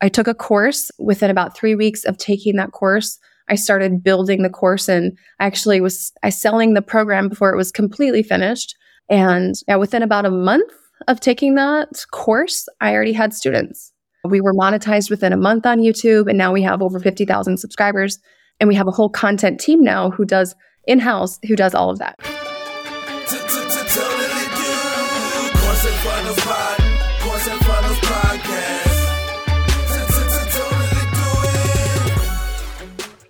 I took a course within about three weeks of taking that course. I started building the course and I actually was I selling the program before it was completely finished. And yeah, within about a month of taking that course, I already had students. We were monetized within a month on YouTube, and now we have over 50,000 subscribers. And we have a whole content team now who does in house, who does all of that.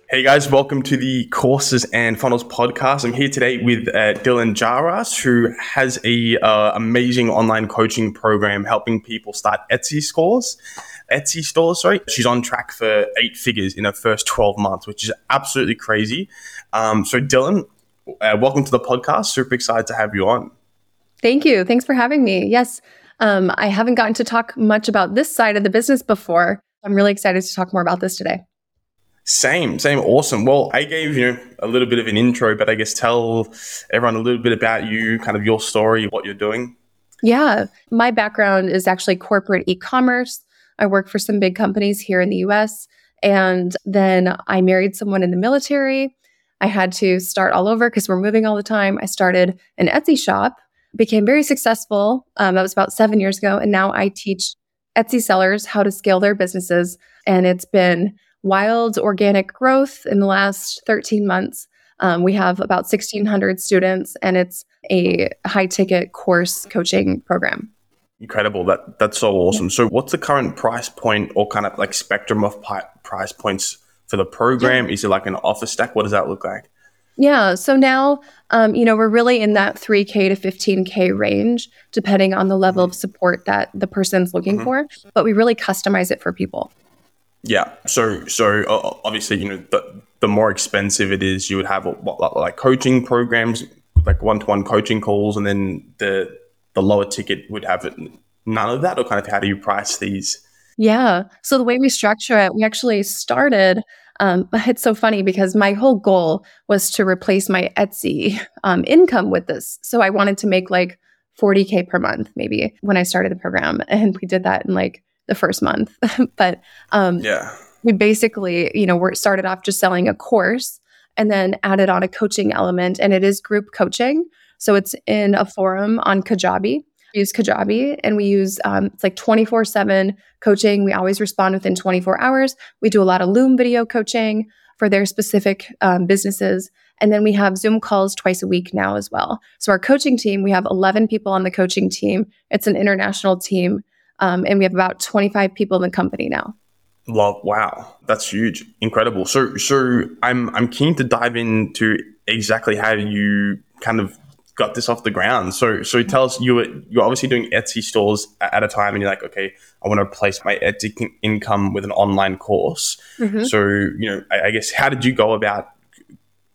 Hey guys, welcome to the Courses and Funnels podcast. I'm here today with uh, Dylan Jahraus, who has a uh, amazing online coaching program helping people start Etsy stores. Etsy stores, sorry. She's on track for eight figures in her first 12 months, which is absolutely crazy. Um, so, Dylan, uh, welcome to the podcast. Super excited to have you on. Thank you. Thanks for having me. Yes, um, I haven't gotten to talk much about this side of the business before. I'm really excited to talk more about this today. Same, same, awesome. Well, I gave you know a little bit of an intro, but I guess tell everyone a little bit about you, kind of your story, what you're doing. Yeah, my background is actually corporate e-commerce. I work for some big companies here in the US, and then I married someone in the military. I had to start all over because we're moving all the time. I started an Etsy shop, became very successful. Um, that was about seven years ago, and now I teach Etsy sellers how to scale their businesses, and it's been wild organic growth in the last 13 months. Um, we have about 1,600 students, and it's a high ticket course coaching program. Incredible. That that's so awesome. So, what's the current price point or kind of like spectrum of pi- price points for the program? Yeah. Is it like an offer stack? What does that look like? Yeah. So now, um, you know, we're really in that 3K to 15K range, depending on the level of support that the person's looking mm-hmm. for. But we really customize it for people. Yeah. So so obviously, you know, the, the more expensive it is, you would have what, like coaching programs, like one to one coaching calls, and then the the lower ticket would have none of that, or kind of how do you price these? Yeah. So the way we structure it, we actually started. Um, it's so funny because my whole goal was to replace my Etsy um, income with this. So I wanted to make like 40K per month, maybe when I started the program. And we did that in like the first month. but um, yeah, we basically, you know, we started off just selling a course and then added on a coaching element, and it is group coaching. So it's in a forum on Kajabi. We use Kajabi and we use um, it's like 24 7 coaching. We always respond within 24 hours. We do a lot of Loom video coaching for their specific um, businesses. And then we have Zoom calls twice a week now as well. So our coaching team, we have 11 people on the coaching team. It's an international team. Um, and we have about 25 people in the company now. Love, wow, that's huge, incredible. So, so I'm I'm keen to dive into exactly how you kind of got this off the ground. So, so tell us you were you're obviously doing Etsy stores at a time, and you're like, okay, I want to replace my Etsy income with an online course. Mm-hmm. So, you know, I, I guess how did you go about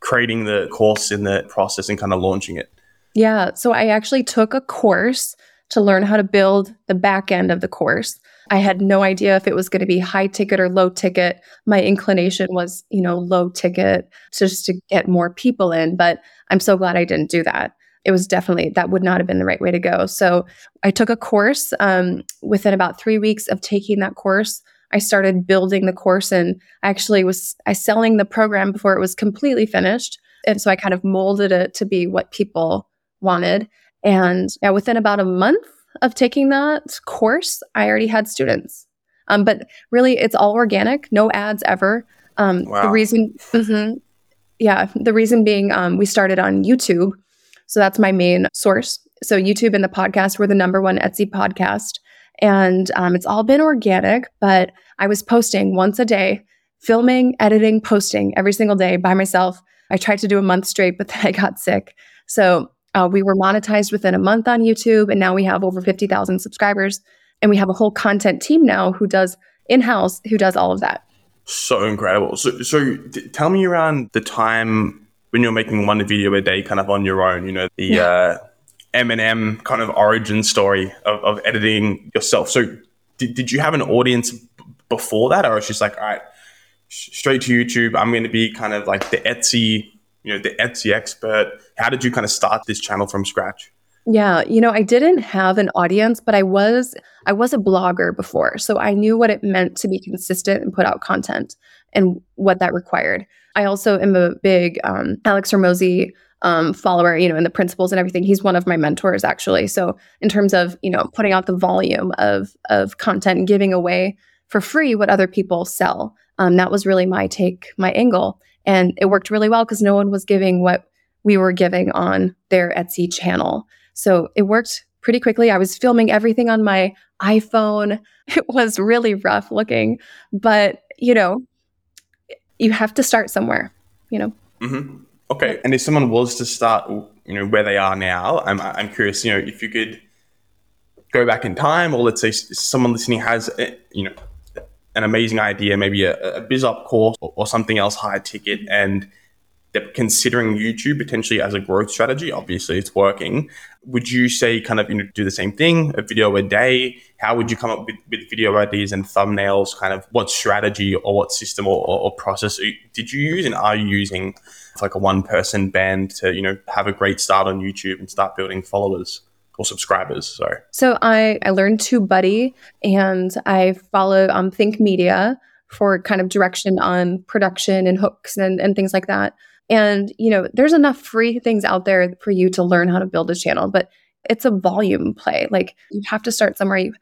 creating the course in the process and kind of launching it? Yeah, so I actually took a course to learn how to build the back end of the course. I had no idea if it was going to be high ticket or low ticket. My inclination was, you know, low ticket just to get more people in, but I'm so glad I didn't do that. It was definitely that would not have been the right way to go. So I took a course. Um, within about three weeks of taking that course, I started building the course, and I actually was I selling the program before it was completely finished. And so I kind of molded it to be what people wanted. And yeah, within about a month of taking that course, I already had students. Um, but really, it's all organic, no ads ever. Um, wow. The reason, mm-hmm, yeah, the reason being um, we started on YouTube. So that's my main source. So YouTube and the podcast were the number one Etsy podcast. And um, it's all been organic, but I was posting once a day, filming, editing, posting every single day by myself. I tried to do a month straight, but then I got sick. So uh, we were monetized within a month on YouTube, and now we have over 50,000 subscribers. And we have a whole content team now who does in house, who does all of that. So incredible. So, so d- tell me around the time when you're making one video a day, kind of on your own. You know, the yeah. uh, Eminem kind of origin story of, of editing yourself. So, did, did you have an audience b- before that, or it's just like, all right, sh- straight to YouTube? I'm going to be kind of like the Etsy you know, the Etsy expert. How did you kind of start this channel from scratch? Yeah, you know, I didn't have an audience, but I was I was a blogger before, so I knew what it meant to be consistent and put out content and what that required. I also am a big um, Alex Hormozi um, follower, you know, in the principles and everything. He's one of my mentors, actually. So in terms of you know putting out the volume of of content and giving away for free what other people sell, um, that was really my take, my angle, and it worked really well because no one was giving what we were giving on their Etsy channel. So it worked pretty quickly. I was filming everything on my iPhone. It was really rough looking, but you know, you have to start somewhere, you know. Mm-hmm. Okay. And if someone was to start, you know, where they are now, I'm, I'm curious, you know, if you could go back in time, or let's say someone listening has, you know, an amazing idea, maybe a, a biz opp course or, or something else high ticket, and they're considering YouTube potentially as a growth strategy. Obviously, it's working. Would you say kind of you know do the same thing, a video a day? How would you come up with, with video ideas and thumbnails? Kind of what strategy or what system or, or, or process did you use, and are you using like a one person band to you know have a great start on YouTube and start building followers? Or subscribers. Sorry. So I I learned TubeBuddy and I follow um Think Media for kind of direction on production and hooks and, and things like that. And, you know, there's enough free things out there for you to learn how to build a channel, but it's a volume play. Like you have to start somewhere. You,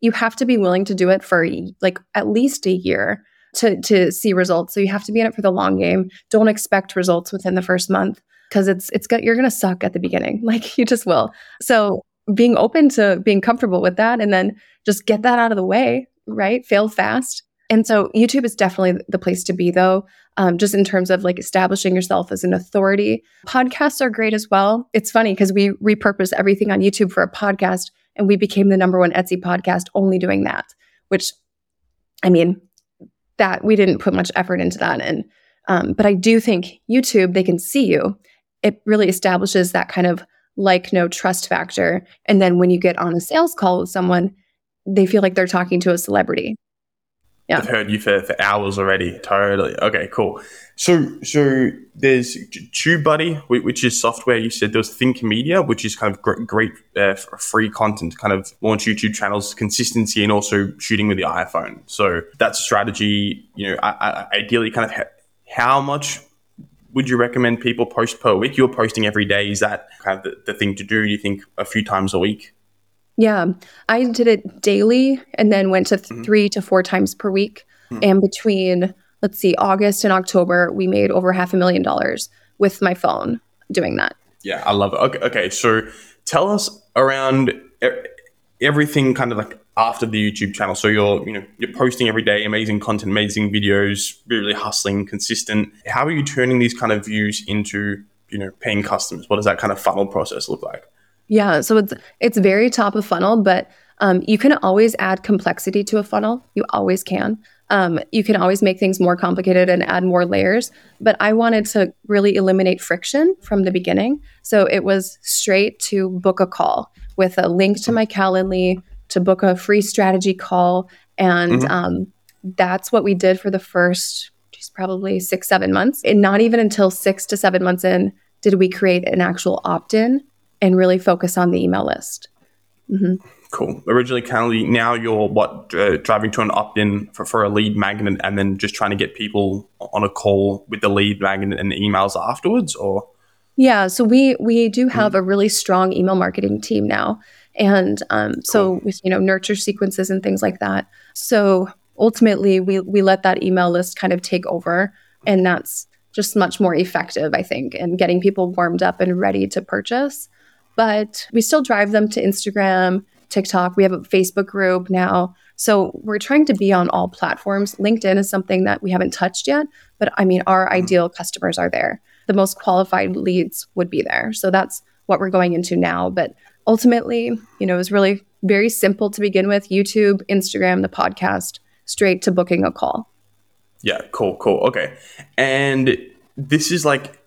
you have to be willing to do it for like at least a year to, to see results. So you have to be in it for the long game. Don't expect results within the first month because it's, it's you're going to suck at the beginning. Like you just will. So being open to being comfortable with that and then just get that out of the way, right? Fail fast. And so YouTube is definitely the place to be though um, just in terms of like establishing yourself as an authority. Podcasts are great as well. It's funny because we repurpose everything on YouTube for a podcast and we became the number one Etsy podcast only doing that, which I mean, that we didn't put much effort into that. And, um, but I do think YouTube, they can see you. It really establishes that kind of like, no trust factor. And then when you get on a sales call with someone, they feel like they're talking to a celebrity yeah. I've heard you for, for hours already. Totally. Okay, cool. So, so there's TubeBuddy, which is software. You said there's Think Media, which is kind of great, great uh, free content, kind of launch YouTube channels, consistency, and also shooting with the iPhone. So that's strategy. You know, I, I, ideally, kind of ha- how much would you recommend people post per week? You're posting every day. Is that kind of the, the thing to do? Do you think a few times a week? Yeah, I did it daily and then went to th- mm-hmm. three to four times per week. Mm-hmm. And between, let's see, August and October, we made over half a million dollars with my phone doing that. Yeah, I love it. Okay, okay so tell us around everything kind of like after the YouTube channel. So you're, you know, you're posting every day, amazing content, amazing videos, really hustling, consistent. How are you turning these kind of views into, you know, paying customers? What does that kind of funnel process look like? Yeah, so it's it's very top of funnel, but um, you can always add complexity to a funnel. You always can. Um, you can always make things more complicated and add more layers. But I wanted to really eliminate friction from the beginning, so it was straight to book a call with a link to my Calendly to book a free strategy call, and mm-hmm. um, that's what we did for the first, geez, probably six seven months. And not even until six to seven months in did we create an actual opt in and really focus on the email list. Mm-hmm. Cool. Originally, Calendly, now you're what uh, driving to an opt-in for, for a lead magnet, and then just trying to get people on a call with the lead magnet and the emails afterwards, or yeah. So we we do mm-hmm. have a really strong email marketing team now, and um, cool. so with you know nurture sequences and things like that. So ultimately, we we let that email list kind of take over, and that's just much more effective, I think, in getting people warmed up and ready to purchase but we still drive them to Instagram, TikTok. We have a Facebook group now. So we're trying to be on all platforms. LinkedIn is something that we haven't touched yet, but I mean, our mm-hmm. ideal customers are there. The most qualified leads would be there. So that's what we're going into now. But ultimately, you know, it was really very simple to begin with YouTube, Instagram, the podcast, straight to booking a call. Yeah, cool, cool. Okay. And this is like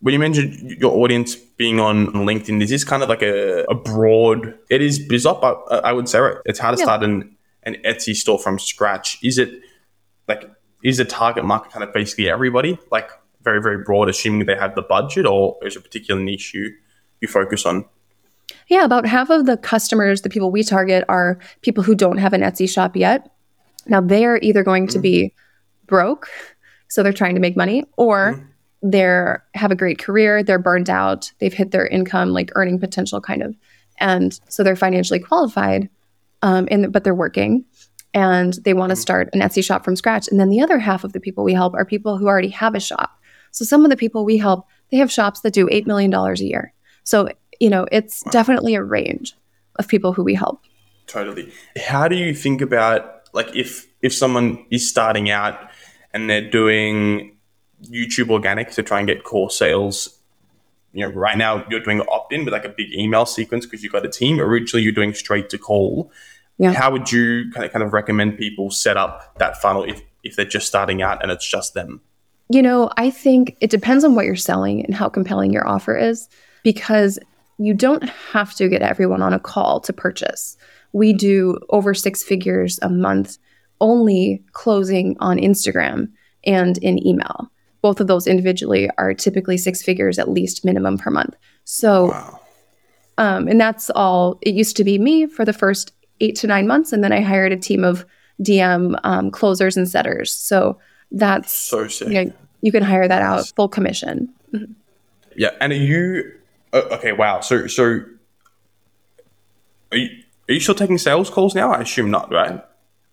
when you mentioned your audience being on LinkedIn, this is kind of like a, a broad? It is biz opp, I, I would say. Right? It's hard to yeah. start an, an Etsy store from scratch. Is it like is the target market kind of basically everybody, like very very broad, assuming they have the budget, or is a particular niche you you focus on? Yeah, about half of the customers, the people we target, are people who don't have an Etsy shop yet. Now, they're either going to be broke, so they're trying to make money, or mm-hmm. they're have a great career, they're burned out, they've hit their income, like earning potential, kind of, and so they're financially qualified, um, and but they're working, and they want to mm-hmm. start an Etsy shop from scratch. And then the other half of the people we help are people who already have a shop. So some of the people we help, they have shops that do eight million dollars a year. So you know, it's wow. definitely a range of people who we help. Totally. How do you think about like if if someone is starting out and they're doing YouTube organic to try and get core sales? You know, right now you're doing opt in with like a big email sequence because you've got a team. Originally, you're doing straight to call. Yeah. How would you kind of, kind of recommend people set up that funnel if, if they're just starting out and it's just them? You know, I think it depends on what you're selling and how compelling your offer is because you don't have to get everyone on a call to purchase. We do over six figures a month only closing on Instagram and in email. Both of those individually are typically six figures at least minimum per month. So, wow. um, and that's all. It used to be me for the first eight to nine months, and then I hired a team of DM um, closers and setters. So that's so sick. You, know, you can hire that out full commission. Mm-hmm. Yeah, and are you okay, wow. So, so are you, are you still taking sales calls now? I assume not, right?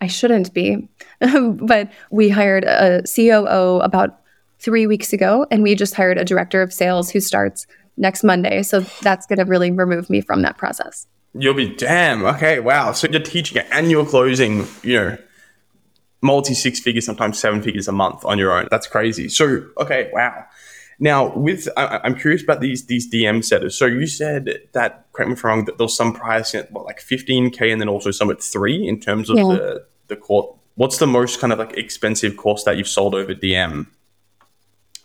I shouldn't be. but we hired a COO about three weeks ago, and we just hired a director of sales who starts next Monday. So that's going to really remove me from that process. You'll be damn. Okay, wow. So you're teaching and you're closing, you know, multi six figures, sometimes seven figures a month on your own. That's crazy. So, okay, wow. Now, with I, am curious about these these DM setters. So you said that, correct me if I'm wrong, that there's some pricing at what, like 15k, and then also some at three in terms of yeah. the the course. What's the most kind of like expensive course that you've sold over DM?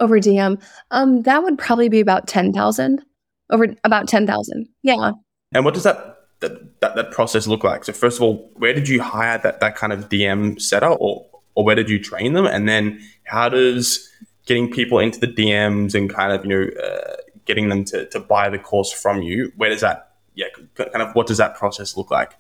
Over DM, um, that would probably be about ten thousand. Over about ten thousand, yeah. And what does that, that that that process look like? So first of all, where did you hire that that kind of DM setup, or or where did you train them? And then how does getting people into the DMs and kind of you know uh, getting them to, to buy the course from you. Where does that yeah kind of what does that process look like?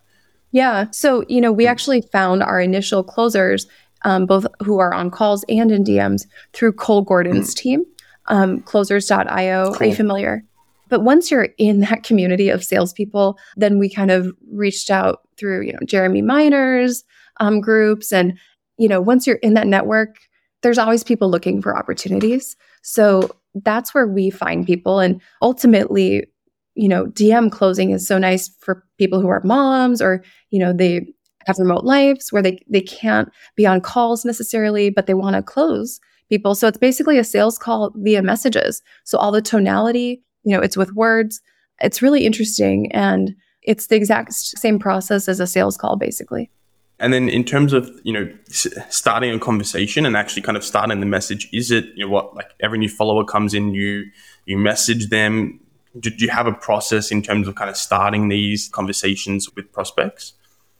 Yeah, so you know we actually found our initial closers, um, both who are on calls and in DMs through Cole Gordon's mm. team, um, closers.io. Cool. Are you familiar? But once you're in that community of salespeople, then we kind of reached out through you know Jeremy Miner's um, groups, and you know once you're in that network, there's always people looking for opportunities. So that's where we find people. And ultimately, you know, DM closing is so nice for people who are moms or, you know, they have remote lives where they, they can't be on calls necessarily, but they want to close people. So it's basically a sales call via messages. So all the tonality, you know, it's with words. It's really interesting. And it's the exact same process as a sales call, basically. And then in terms of, you know, starting a conversation and actually kind of starting the message, is it, you know, what, like every new follower comes in, you, you message them. Did you have a process in terms of kind of starting these conversations with prospects?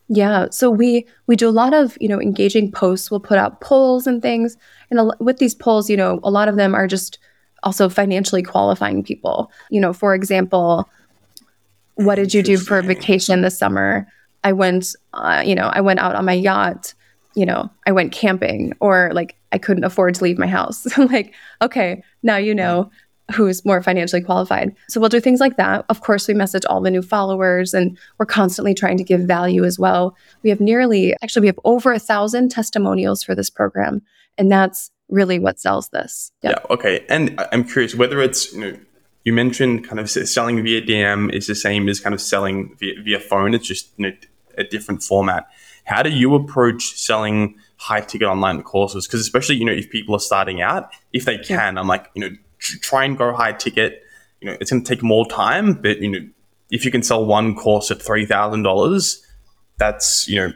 Yeah, so we we do a lot of you know engaging posts. We'll put out polls and things, and a, with these polls, you know, a lot of them are just also financially qualifying people. You know, for example, what did you do for a vacation this summer? I went, uh, you know, I went out on my yacht, you know, I went camping, or like I couldn't afford to leave my house. like, okay, now you know who's more financially qualified. So we'll do things like that. Of course, we message all the new followers and we're constantly trying to give value as well. We have nearly, actually, we have over a thousand testimonials for this program. And that's really what sells this. Yep. Yeah. Okay. And I'm curious whether it's, you know, you mentioned kind of selling via DM is the same as kind of selling via, via phone. It's just you know, a different format. How do you approach selling high ticket online courses? Because especially you know if people are starting out, if they can, I'm like you know try and go high ticket. You know it's going to take more time, but you know if you can sell one course at three thousand dollars, that's you know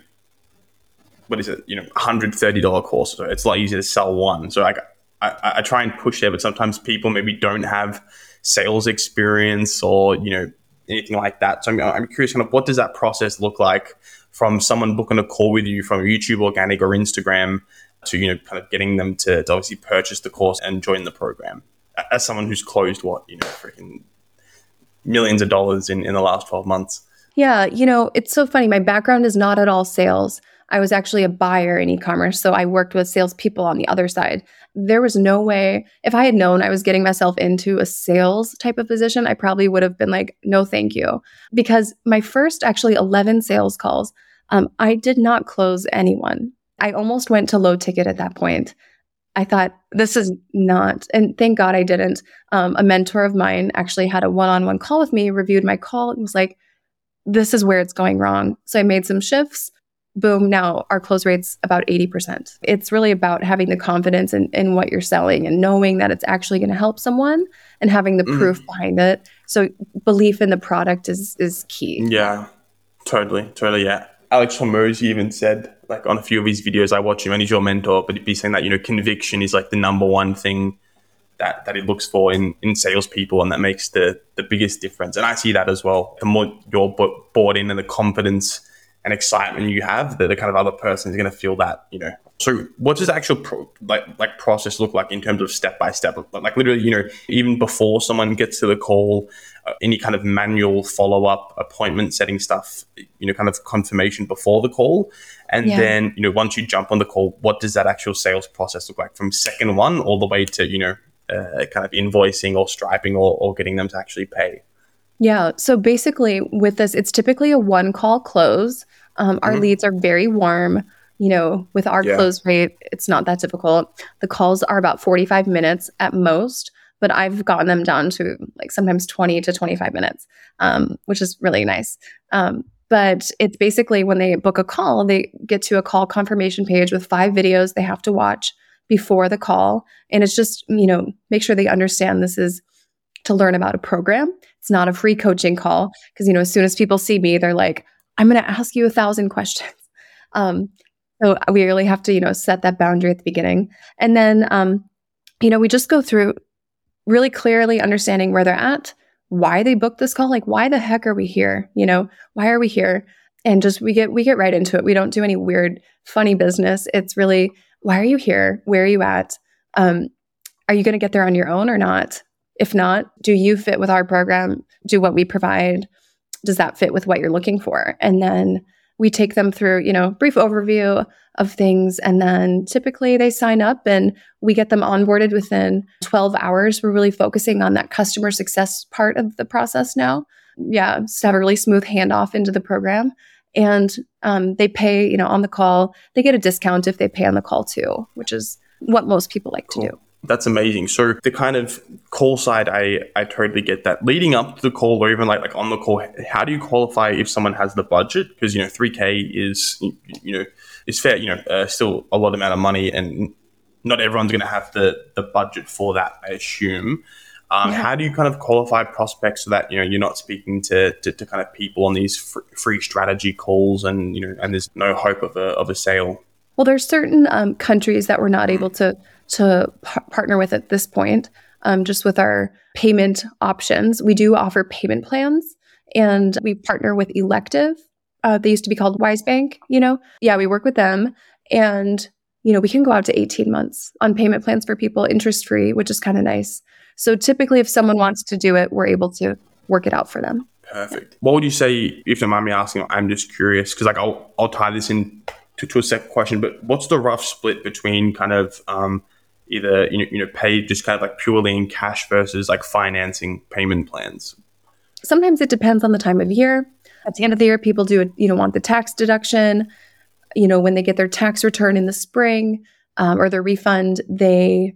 what is it? You know, hundred thirty dollar course. So it's a lot easier to sell one. So like I, I try and push there, but sometimes people maybe don't have sales experience or you know anything like that. So I'm, I'm curious, kind of, what does that process look like from someone booking a call with you from YouTube organic or Instagram to you know kind of getting them to, to obviously purchase the course and join the program as someone who's closed what you know freaking millions of dollars in, in the last 12 months. Yeah, you know, it's so funny. My background is not at all sales. I was actually a buyer in e commerce. So I worked with salespeople on the other side. There was no way, if I had known I was getting myself into a sales type of position, I probably would have been like, no, thank you. Because my first actually 11 sales calls, um, I did not close anyone. I almost went to low ticket at that point. I thought this is not, and thank God I didn't. Um, a mentor of mine actually had a one on one call with me, reviewed my call, and was like, this is where it's going wrong. So I made some shifts. Boom, now our close rate's about 80%. It's really about having the confidence in, in what you're selling and knowing that it's actually going to help someone and having the mm. proof behind it. So belief in the product is is key. Yeah, totally, totally. Yeah. Alex Hormozi even said, like on a few of his videos, I watch him and he's your mentor, but he'd be saying that, you know, conviction is like the number one thing that, that he looks for in, in salespeople and that makes the, the biggest difference. And I see that as well. The more you're bought in and the confidence and excitement you have, that the kind of other person is going to feel that, you know. So what does the actual pro, like like process look like in terms of step by step? Like literally, you know, even before someone gets to the call, uh, any kind of manual follow up, appointment setting stuff, you know, kind of confirmation before the call, and yeah. then you know once you jump on the call, what does that actual sales process look like from second one all the way to you know uh, kind of invoicing or striping or, or getting them to actually pay? Yeah. So basically, with this, it's typically a one call close. Um, our mm-hmm. leads are very warm. You know, with our yeah. close rate, it's not that difficult. The calls are about 45 minutes at most, but I've gotten them down to like sometimes 20 to 25 minutes, um, which is really nice. Um, but it's basically when they book a call, they get to a call confirmation page with five videos they have to watch before the call. And it's just, you know, make sure they understand this is to learn about a program. It's not a free coaching call because, you know, as soon as people see me, they're like, I'm going to ask you a thousand questions. Um, so we really have to, you know, set that boundary at the beginning. And then, um, you know, we just go through really clearly understanding where they're at, why they booked this call, like why the heck are we here? You know, why are we here? And just we get we get right into it. We don't do any weird funny business. It's really why are you here? Where are you at? Um, are you going to get there on your own or not? If not, do you fit with our program? Do what we provide? Does that fit with what you're looking for? And then we take them through, you know, brief overview of things. And then typically they sign up and we get them onboarded within 12 hours. We're really focusing on that customer success part of the process now. Yeah, to have a really smooth handoff into the program. And um, they pay, you know, on the call. They get a discount if they pay on the call too, which is what most people like cool. to do. That's amazing. So the kind of call side, I I totally get that. Leading up to the call, or even like like on the call, how do you qualify if someone has the budget? Because you know, three k is you know is fair. You know, uh, still a lot amount of money, and not everyone's going to have the the budget for that. I assume. Um, yeah. How do you kind of qualify prospects so that you know you're not speaking to, to, to kind of people on these fr- free strategy calls and you know and there's no hope of a of a sale? Well, there's certain um, countries that we're not able to to p- partner with at this point. Um, just with our payment options, we do offer payment plans, and we partner with Elective. Uh, they used to be called Wise Bank. You know, yeah, we work with them, and you know we can go out to 18 months on payment plans for people, interest free, which is kind of nice. So typically, if someone wants to do it, we're able to work it out for them. Perfect. What would you say, if you mind me asking? I'm just curious because like I'll I'll tie this in to, to a second question, but what's the rough split between kind of um, either you know, you know pay just kind of like purely in cash versus like financing payment plans? Sometimes it depends on the time of year. At the end of the year, people do you know want the tax deduction. You know when they get their tax return in the spring um, or their refund, they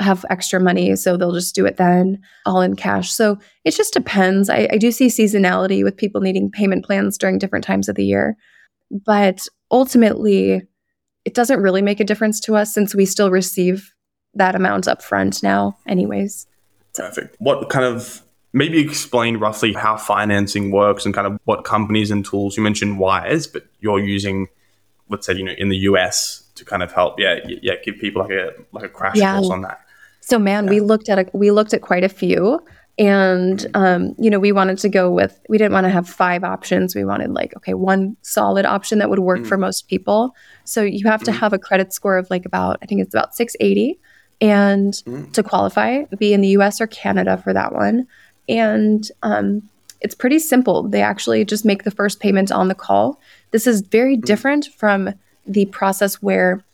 have extra money, so they'll just do it then, all in cash. So it just depends. I, I do see seasonality with people needing payment plans during different times of the year, but ultimately, it doesn't really make a difference to us since we still receive that amount up front now, anyways. Perfect. What kind of maybe explain roughly how financing works and kind of what companies and tools you mentioned Wise, but you're using, let's say, you know, in the US to kind of help, yeah, yeah, give people like a like a crash yeah. course on that. So, man, yeah. we looked at a, we looked at quite a few, and um, you know, we wanted to go with we didn't want to have five options. We wanted like okay, one solid option that would work mm. for most people. So you have to mm. have a credit score of like about I think it's about 680 and mm. to qualify, be in the US or Canada for that one. And um, it's pretty simple. They actually just make the first payment on the call. This is very mm-hmm. different from the process where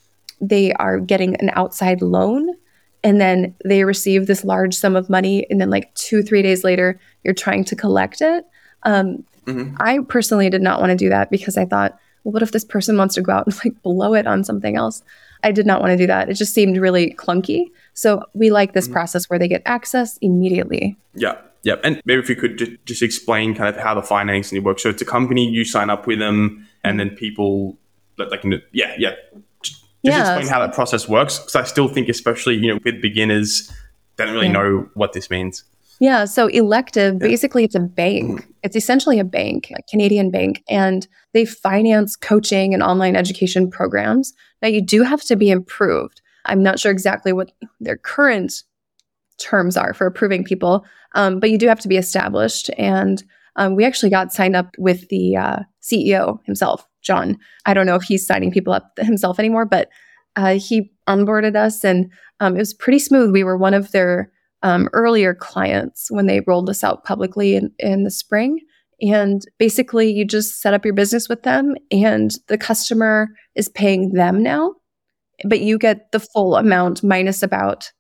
they are getting an outside loan and then they receive this large sum of money and then like two three days later you're trying to collect it um, mm-hmm. i personally did not want to do that because i thought well, what if this person wants to go out and like blow it on something else i did not want to do that it just seemed really clunky so we like this mm-hmm. process where they get access immediately yeah yeah and maybe if you could ju- just explain kind of how the financing works so it's a company you sign up with them and then people like yeah yeah just yeah, explain how that process works because I still think, especially you know, with beginners, they don't really yeah. know what this means. Yeah. So elective, basically, it's a bank. Mm. It's essentially a bank, a Canadian bank, and they finance coaching and online education programs. Now, you do have to be improved. I'm not sure exactly what their current terms are for approving people, um, but you do have to be established. And um, we actually got signed up with the uh, CEO himself, John. I don't know if he's signing people up himself anymore, but uh, he onboarded us and um, it was pretty smooth. We were one of their um, earlier clients when they rolled us out publicly in, in the spring. And basically, you just set up your business with them, and the customer is paying them now, but you get the full amount minus about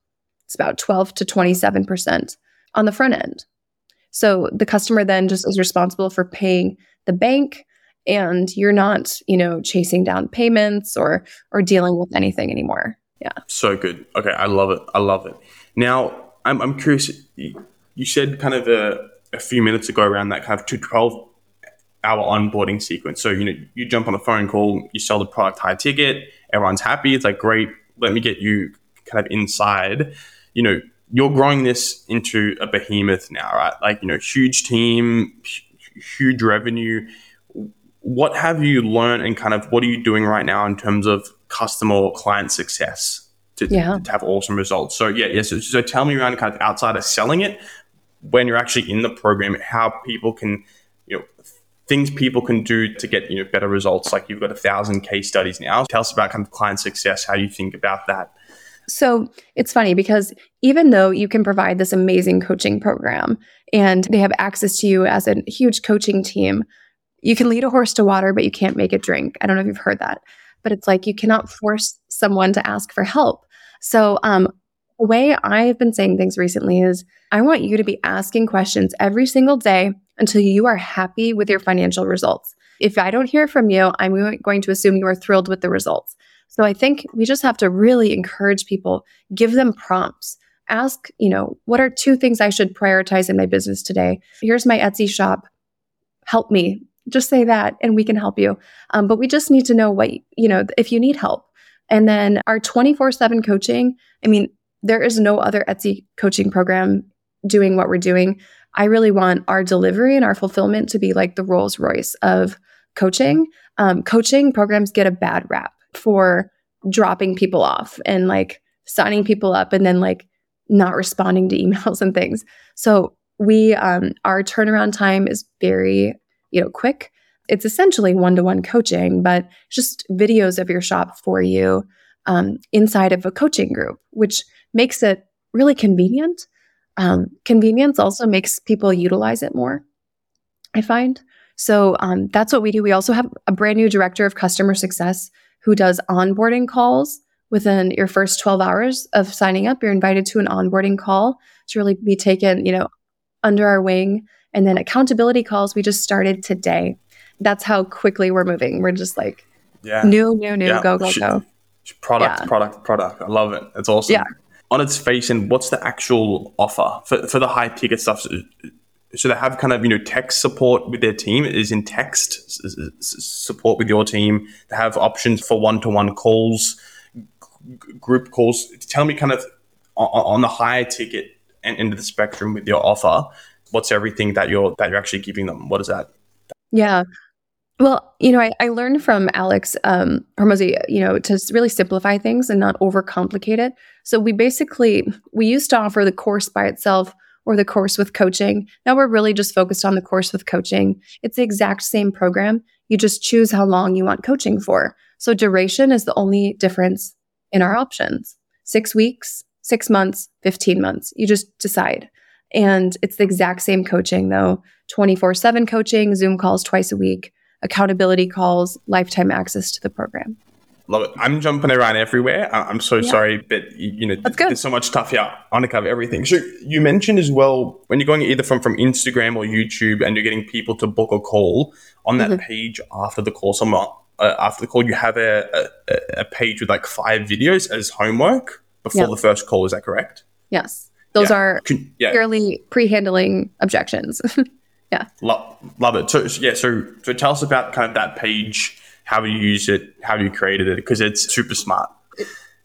it's about 12 to 27 percent on the front end. So the customer then just is responsible for paying the bank and you're not, you know, chasing down payments or or dealing with anything anymore. Yeah. So good. Okay, I love it. I love it. Now, I'm I'm curious you said kind of a, a few minutes ago around that kind of 2 12 hour onboarding sequence. So, you know, you jump on a phone call, you sell the product high ticket, everyone's happy. It's like, great, let me get you kind of inside. You know, you're growing this into a behemoth now, right? Like, you know, huge team, huge revenue. What have you learned and kind of what are you doing right now in terms of customer or client success to, yeah. to have awesome results? So, yeah, yeah. So, so tell me around kind of outside of selling it, when you're actually in the program, how people can, you know, things people can do to get you know better results. Like you've got a thousand case studies now. Tell us about kind of client success, how you think about that. So it's funny because even though you can provide this amazing coaching program and they have access to you as a huge coaching team, you can lead a horse to water, but you can't make it drink. I don't know if you've heard that, but it's like you cannot force someone to ask for help. So, um, way I've been saying things recently is I want you to be asking questions every single day until you are happy with your financial results. If I don't hear from you, I'm going to assume you are thrilled with the results. So I think we just have to really encourage people, give them prompts. Ask, you know, what are two things I should prioritize in my business today? Here's my Etsy shop. Help me. Just say that and we can help you. Um, but we just need to know what, you know, if you need help. And then our 24 7 coaching, I mean, there is no other Etsy coaching program doing what we're doing. I really want our delivery and our fulfillment to be like the Rolls Royce of coaching. Um, coaching programs get a bad rap for dropping people off and like signing people up and then like not responding to emails and things. So we um our turnaround time is very, you know, quick. It's essentially one-to-one coaching, but just videos of your shop for you um, inside of a coaching group, which makes it really convenient. Um, convenience also makes people utilize it more. I find so um, that's what we do. We also have a brand new director of customer success who does onboarding calls within your first 12 hours of signing up. You're invited to an onboarding call to really be taken, you know, under our wing. And then accountability calls we just started today. That's how quickly we're moving. We're just like, yeah. new, new, new, yeah. go, go, go. Product, yeah. product, product. I love it. It's awesome. Yeah. On its face, and what's the actual offer for, for the high ticket stuff? so they have kind of you know text support with their team is in text support with your team. They have options for one-to-one calls group calls. Tell me kind of on, the higher ticket and end of the spectrum with your offer what's everything that you're that you're actually giving them? What is that? Yeah well, you know, I, I learned from Alex um, Hormozi, you know, to really simplify things and not overcomplicate it. So we basically we used to offer the course by itself or the course with coaching. Now we're really just focused on the course with coaching. It's the exact same program. You just choose how long you want coaching for. So duration is the only difference in our options. Six weeks, six months, 15 months. You just decide. And it's the exact same coaching though 24 7 coaching, Zoom calls twice a week, accountability calls, lifetime access to the program. Love it. I'm jumping around everywhere. I- I'm so Yeah. sorry, but you, know, good. there's so much stuff here. I want to cover everything. So you mentioned as well when you're going either from from Instagram or YouTube, and you're getting people to book a call on that Mhm. page after the call. Somewhere uh, after the call, you have a, a a page with like five videos as homework before Yeah. the first call. Is that correct? Yes. Those Yeah. are Can, yeah, purely pre objections. Lo- love it. So yeah, so so tell us about kind of that page, how you use it, how you created it, because it's super smart.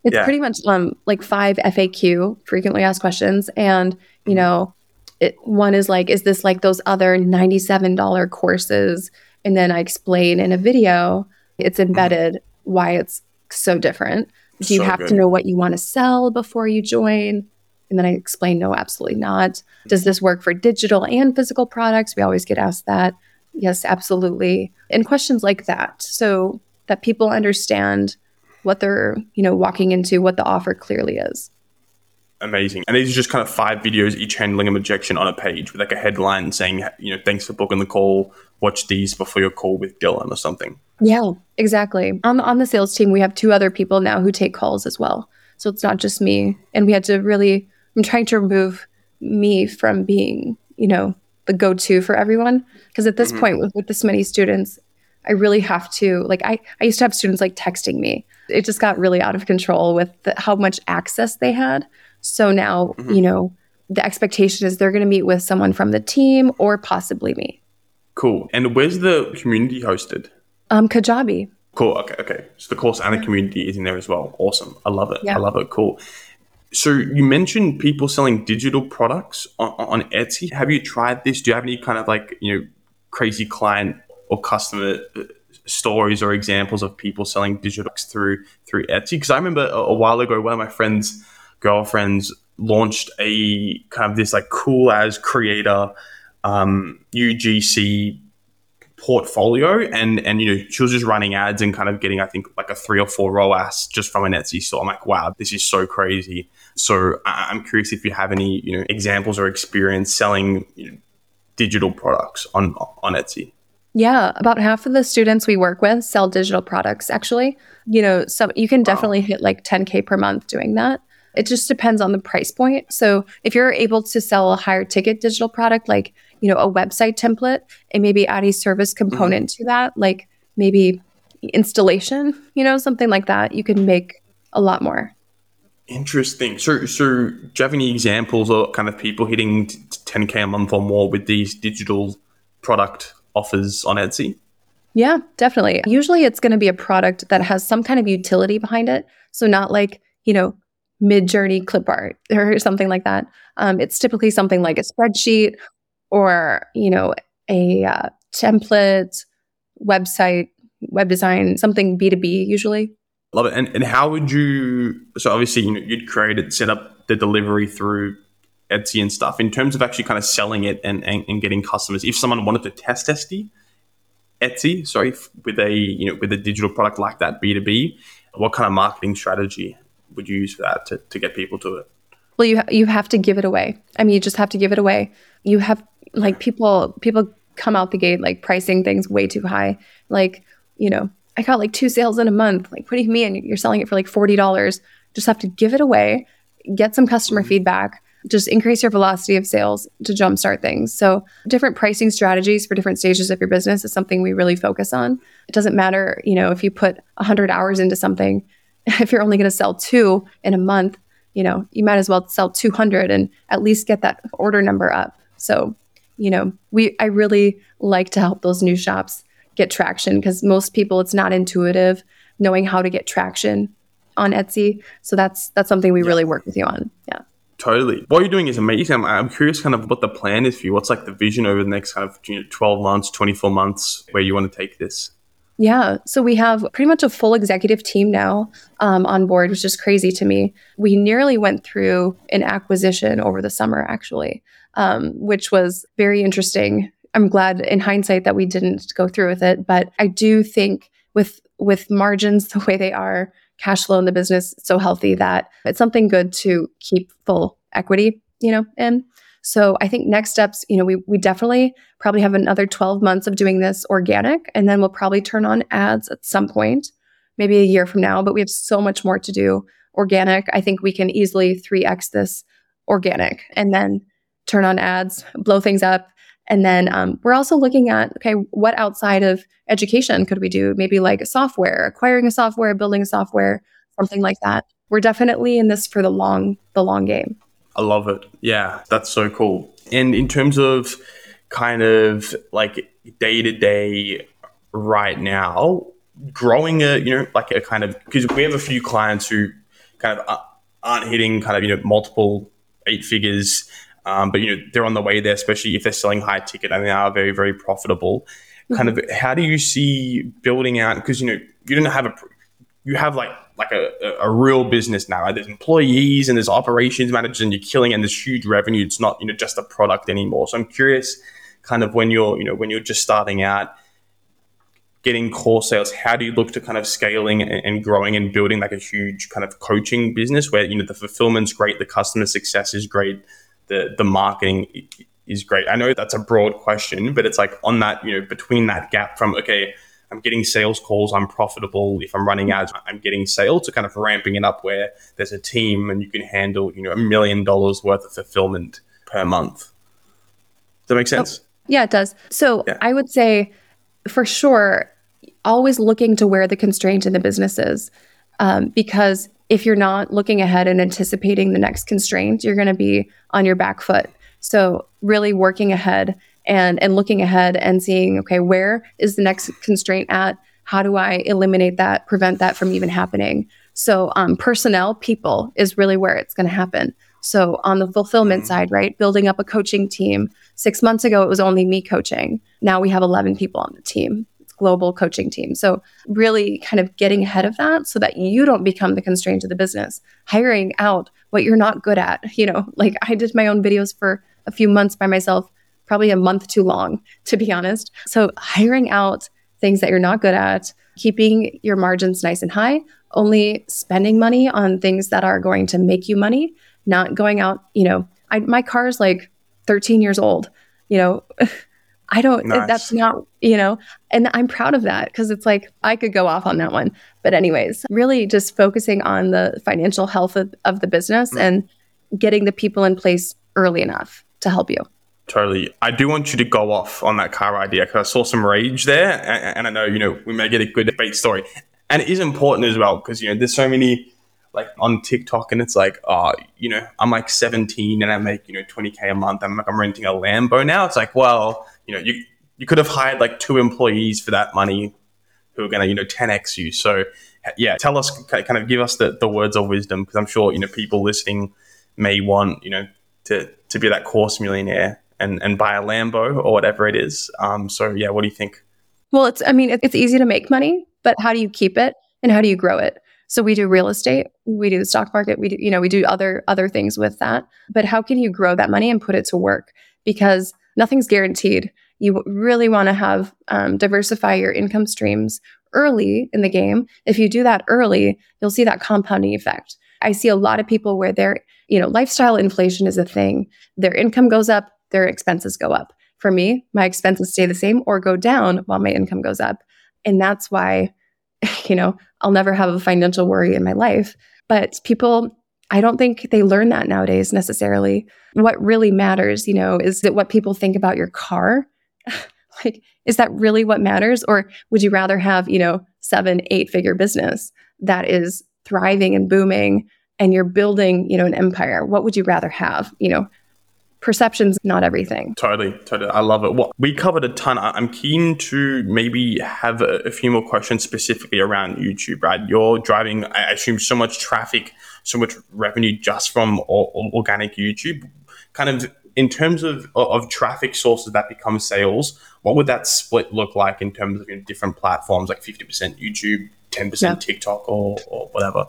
It's Yeah. pretty much um like five FAQ, frequently asked questions, and you know, it, one is like, is this like those other ninety-seven dollar courses? And then I explain in a video, it's embedded why it's so different. Do you So have good. to know what you want to sell before you join? And then I explain, no, absolutely not. Does this work for digital and physical products? We always get asked that. Yes, absolutely. And questions like that. So that people understand what they're, you know, walking into, what the offer clearly is. Amazing. And these are just kind of five videos, each handling an objection on a page with like a headline saying, you know, thanks for booking the call. Watch these before your call with Dylan or something. Yeah, exactly. On the, on the sales team, we have two other people now who take calls as well. So it's not just me. And we had to really, I'm trying to remove me from being, you know, the go to for everyone. Because at this point, with, with this many students, I really have to, like, I, I used to have students like texting me. It just got really out of control with the, how much access they had. So now, you know, the expectation is they're going to meet with someone from the team or possibly me. Cool. And where's the community hosted? Um, Kajabi. Cool. Okay. Okay. So the course and the community is in there as well. Awesome. I love it. Yeah. I love it. Cool. So you mentioned people selling digital products on, on Etsy. Have you tried this? Do you have any kind of like you know crazy client or customer uh, stories or examples of people selling digital products through through Etsy? Because I remember a, a while ago, one of my friends' girlfriends launched a kind of this like cool as creator um, UGC portfolio and and you know she was just running ads and kind of getting I think like a three or four ROAS just from an Etsy store. I'm like, wow, this is so crazy. So I- I'm curious if you have any you know examples or experience selling you know, digital products on on Etsy. Yeah, about half of the students we work with sell digital products actually. You know, so you can definitely hit like 10k per month doing that. It just depends on the price point. So, if you're able to sell a higher ticket digital product like, you know, a website template and maybe add a service component to that, like maybe installation, you know, something like that, you can make a lot more. Interesting. So so do you have any examples of kind of people hitting 10k a month or more with these digital product offers on Etsy? Yeah, definitely. Usually it's going to be a product that has some kind of utility behind it. So not like, you know, Midjourney clip art or something like that. Um, it's typically something like a spreadsheet or, you know, a uh, template, website, web design, something B2B usually. Love it. And, and how would you? So obviously, you know, you'd create it, set up the delivery through Etsy and stuff. In terms of actually kind of selling it and, and, and getting customers, if someone wanted to test Etsy, Etsy, sorry, with a you know with a digital product like that B two B, what kind of marketing strategy would you use for that to, to get people to it? Well, you ha- you have to give it away. I mean, you just have to give it away. You have like people people come out the gate like pricing things way too high. Like, you know, I got like two sales in a month. Like, what do you mean you're selling it for like forty dollars? Just have to give it away, get some customer mm-hmm. feedback, just increase your velocity of sales to jumpstart things. So, different pricing strategies for different stages of your business is something we really focus on. It doesn't matter, you know, if you put 100 hours into something, if you're only going to sell two in a month, you know, you might as well sell 200 and at least get that order number up. So, you know, we I really like to help those new shops get traction because most people it's not intuitive knowing how to get traction on Etsy. So that's that's something we really work with you on. Yeah. Totally. What you're doing is amazing. I'm, I'm curious kind of what the plan is for you. What's like the vision over the next kind of you know, 12 months, 24 months, where you want to take this? Yeah. So we have pretty much a full executive team now um, on board, which is crazy to me. We nearly went through an acquisition over the summer, actually, um, which was very interesting. I'm glad in hindsight that we didn't go through with it, but I do think with with margins the way they are, cash flow in the business so healthy that it's something good to keep full equity, you know, in. So I think next steps, you know, we, we definitely probably have another 12 months of doing this organic, and then we'll probably turn on ads at some point, maybe a year from now, but we have so much more to do organic. I think we can easily 3x this organic and then turn on ads, blow things up. And then um, we're also looking at okay, what outside of education could we do? Maybe like software, acquiring a software, building a software, something like that. We're definitely in this for the long the long game. I love it. Yeah, that's so cool. And in terms of kind of like day to day right now, growing a you know like a kind of because we have a few clients who kind of aren't hitting kind of you know multiple eight figures um, but you know they're on the way there, especially if they're selling high ticket and they are very very profitable. Mm-hmm. Kind of how do you see building out? Because you know you don't have a you have like like a, a real business now. Right? There's employees and there's operations managers and you're killing and there's huge revenue. It's not you know just a product anymore. So I'm curious, kind of when you're you know when you're just starting out getting core sales how do you look to kind of scaling and, and, growing and building like a huge kind of coaching business where you know the fulfillment's great the customer success is great the the marketing is great. I know that's a broad question, but it's like on that, you know, between that gap from okay, I'm getting sales calls, I'm profitable. If I'm running ads, I'm getting sales to kind of ramping it up where there's a team and you can handle, you know, a million dollars worth of fulfillment per month. Does that make sense? Oh, yeah, it does. So yeah. I would say for sure, always looking to where the constraint in the business is. Um, because if you're not looking ahead and anticipating the next constraint, you're going to be on your back foot. So, really working ahead and and looking ahead and seeing, okay, where is the next constraint at? How do I eliminate that, prevent that from even happening? So, um, personnel, people is really where it's going to happen. So, on the fulfillment mm-hmm. side, right, building up a coaching team. Six months ago, it was only me coaching. Now we have 11 people on the team global coaching team. So, really kind of getting ahead of that so that you don't become the constraint of the business, hiring out what you're not good at. You know, like I did my own videos for a few months by myself, probably a month too long, to be honest. So, hiring out things that you're not good at, keeping your margins nice and high, only spending money on things that are going to make you money, not going out, you know, I, my car is like 13 years old. You know, I don't, nice. that's not, you know, and I'm proud of that because it's like I could go off on that one. But, anyways, really just focusing on the financial health of, of the business mm. and getting the people in place early enough to help you. Totally. I do want you to go off on that car idea because I saw some rage there. And, and I know, you know, we may get a good debate story. And it is important as well because, you know, there's so many like on TikTok and it's like, oh, you know, I'm like 17 and I make, you know, 20K a month. I'm like, I'm renting a Lambo now. It's like, well, you know, you, you could have hired like two employees for that money who are going to, you know, 10x you. So, yeah, tell us, kind of give us the, the words of wisdom because I'm sure, you know, people listening may want, you know, to, to be that course millionaire and, and buy a Lambo or whatever it is. Um, so, yeah, what do you think? Well, it's, I mean, it's easy to make money, but how do you keep it and how do you grow it? So we do real estate, we do the stock market, we do, you know, we do other other things with that. But how can you grow that money and put it to work? Because nothing's guaranteed. You really want to have um, diversify your income streams early in the game. If you do that early, you'll see that compounding effect. I see a lot of people where their, you know, lifestyle inflation is a thing. Their income goes up, their expenses go up. For me, my expenses stay the same or go down while my income goes up. And that's why, you know, I'll never have a financial worry in my life. But people I don't think they learn that nowadays necessarily. What really matters, you know, is that what people think about your car. like, is that really what matters? Or would you rather have, you know, seven, eight figure business that is thriving and booming and you're building, you know, an empire? What would you rather have? You know, perception's not everything. Totally, totally. I love it. Well, we covered a ton. I'm keen to maybe have a, a, few more questions specifically around YouTube, right? You're driving, I assume, so much traffic, so much revenue just from o- organic YouTube. Kind of in terms of, of traffic sources that become sales, what would that split look like in terms of you know, different platforms, like 50% YouTube, 10% yeah. TikTok, or, or whatever?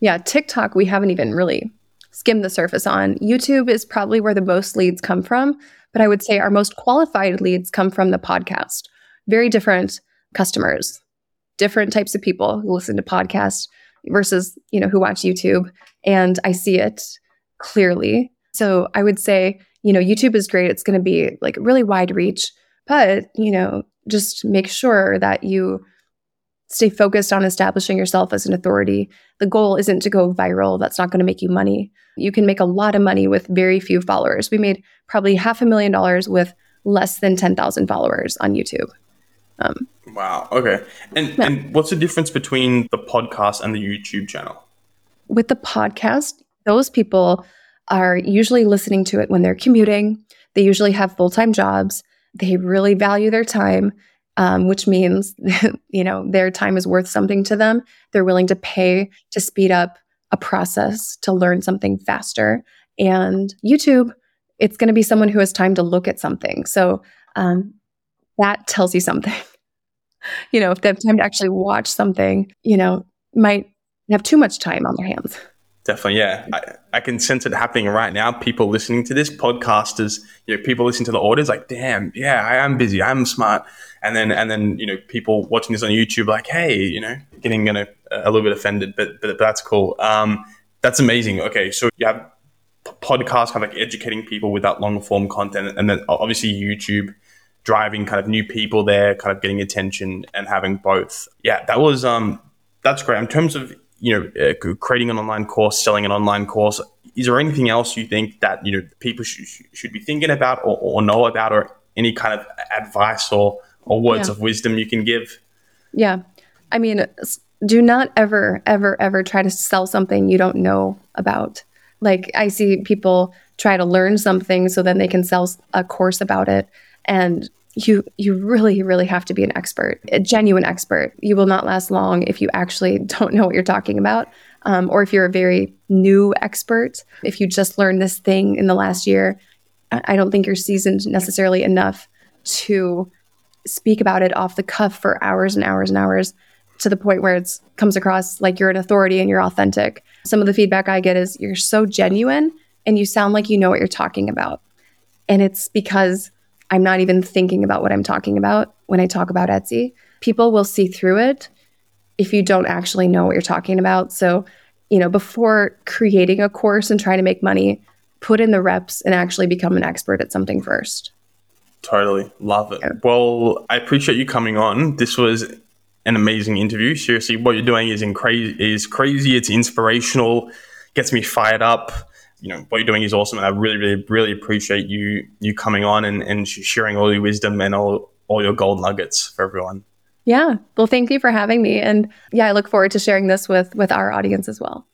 Yeah, TikTok, we haven't even really skim the surface on. YouTube is probably where the most leads come from, but I would say our most qualified leads come from the podcast. Very different customers, different types of people who listen to podcasts versus, you know, who watch YouTube, and I see it clearly. So I would say, you know, YouTube is great. It's going to be like really wide reach, but, you know, just make sure that you stay focused on establishing yourself as an authority. The goal isn't to go viral. That's not going to make you money. You can make a lot of money with very few followers. We made probably half a million dollars with less than 10,000 followers on YouTube. Um, wow. Okay. And, yeah. and what's the difference between the podcast and the YouTube channel? With the podcast, those people are usually listening to it when they're commuting. They usually have full time jobs. They really value their time, um, which means you know their time is worth something to them. They're willing to pay to speed up a process to learn something faster. And YouTube, it's going to be someone who has time to look at something. So um, that tells you something. you know, if they have time to actually watch something, you know, might have too much time on their hands. Definitely, yeah. I, I, can sense it happening right now. People listening to this, podcasters, you know, people listening to the orders, like, damn, yeah, I am busy, I'm smart, and then and then you know, people watching this on YouTube, like, hey, you know, getting you know, a little bit offended, but but, but that's cool. Um, that's amazing. Okay, so you have podcasts kind of like educating people with that long form content, and then obviously YouTube driving kind of new people there, kind of getting attention and having both. Yeah, that was um, that's great. In terms of you know, uh, creating an online course, selling an online course. Is there anything else you think that you know people sh- should be thinking about or, or, know about, or any kind of advice or or words yeah. of wisdom you can give? Yeah, I mean, do not ever, ever, ever try to sell something you don't know about. Like I see people try to learn something so then they can sell a course about it, and you you really really have to be an expert a genuine expert you will not last long if you actually don't know what you're talking about um, or if you're a very new expert if you just learned this thing in the last year i don't think you're seasoned necessarily enough to speak about it off the cuff for hours and hours and hours to the point where it comes across like you're an authority and you're authentic some of the feedback i get is you're so genuine and you sound like you know what you're talking about and it's because I'm not even thinking about what I'm talking about when I talk about Etsy. People will see through it if you don't actually know what you're talking about. So, you know, before creating a course and trying to make money, put in the reps and actually become an expert at something first. Totally. Love it. Yeah. Well, I appreciate you coming on. This was an amazing interview. Seriously, what you're doing is in crazy is crazy. It's inspirational, gets me fired up you know what you're doing is awesome, and I really, really, really appreciate you you coming on and, and sharing all your wisdom and all all your gold nuggets for everyone. Yeah. Well, thank you for having me, and yeah, I look forward to sharing this with with our audience as well.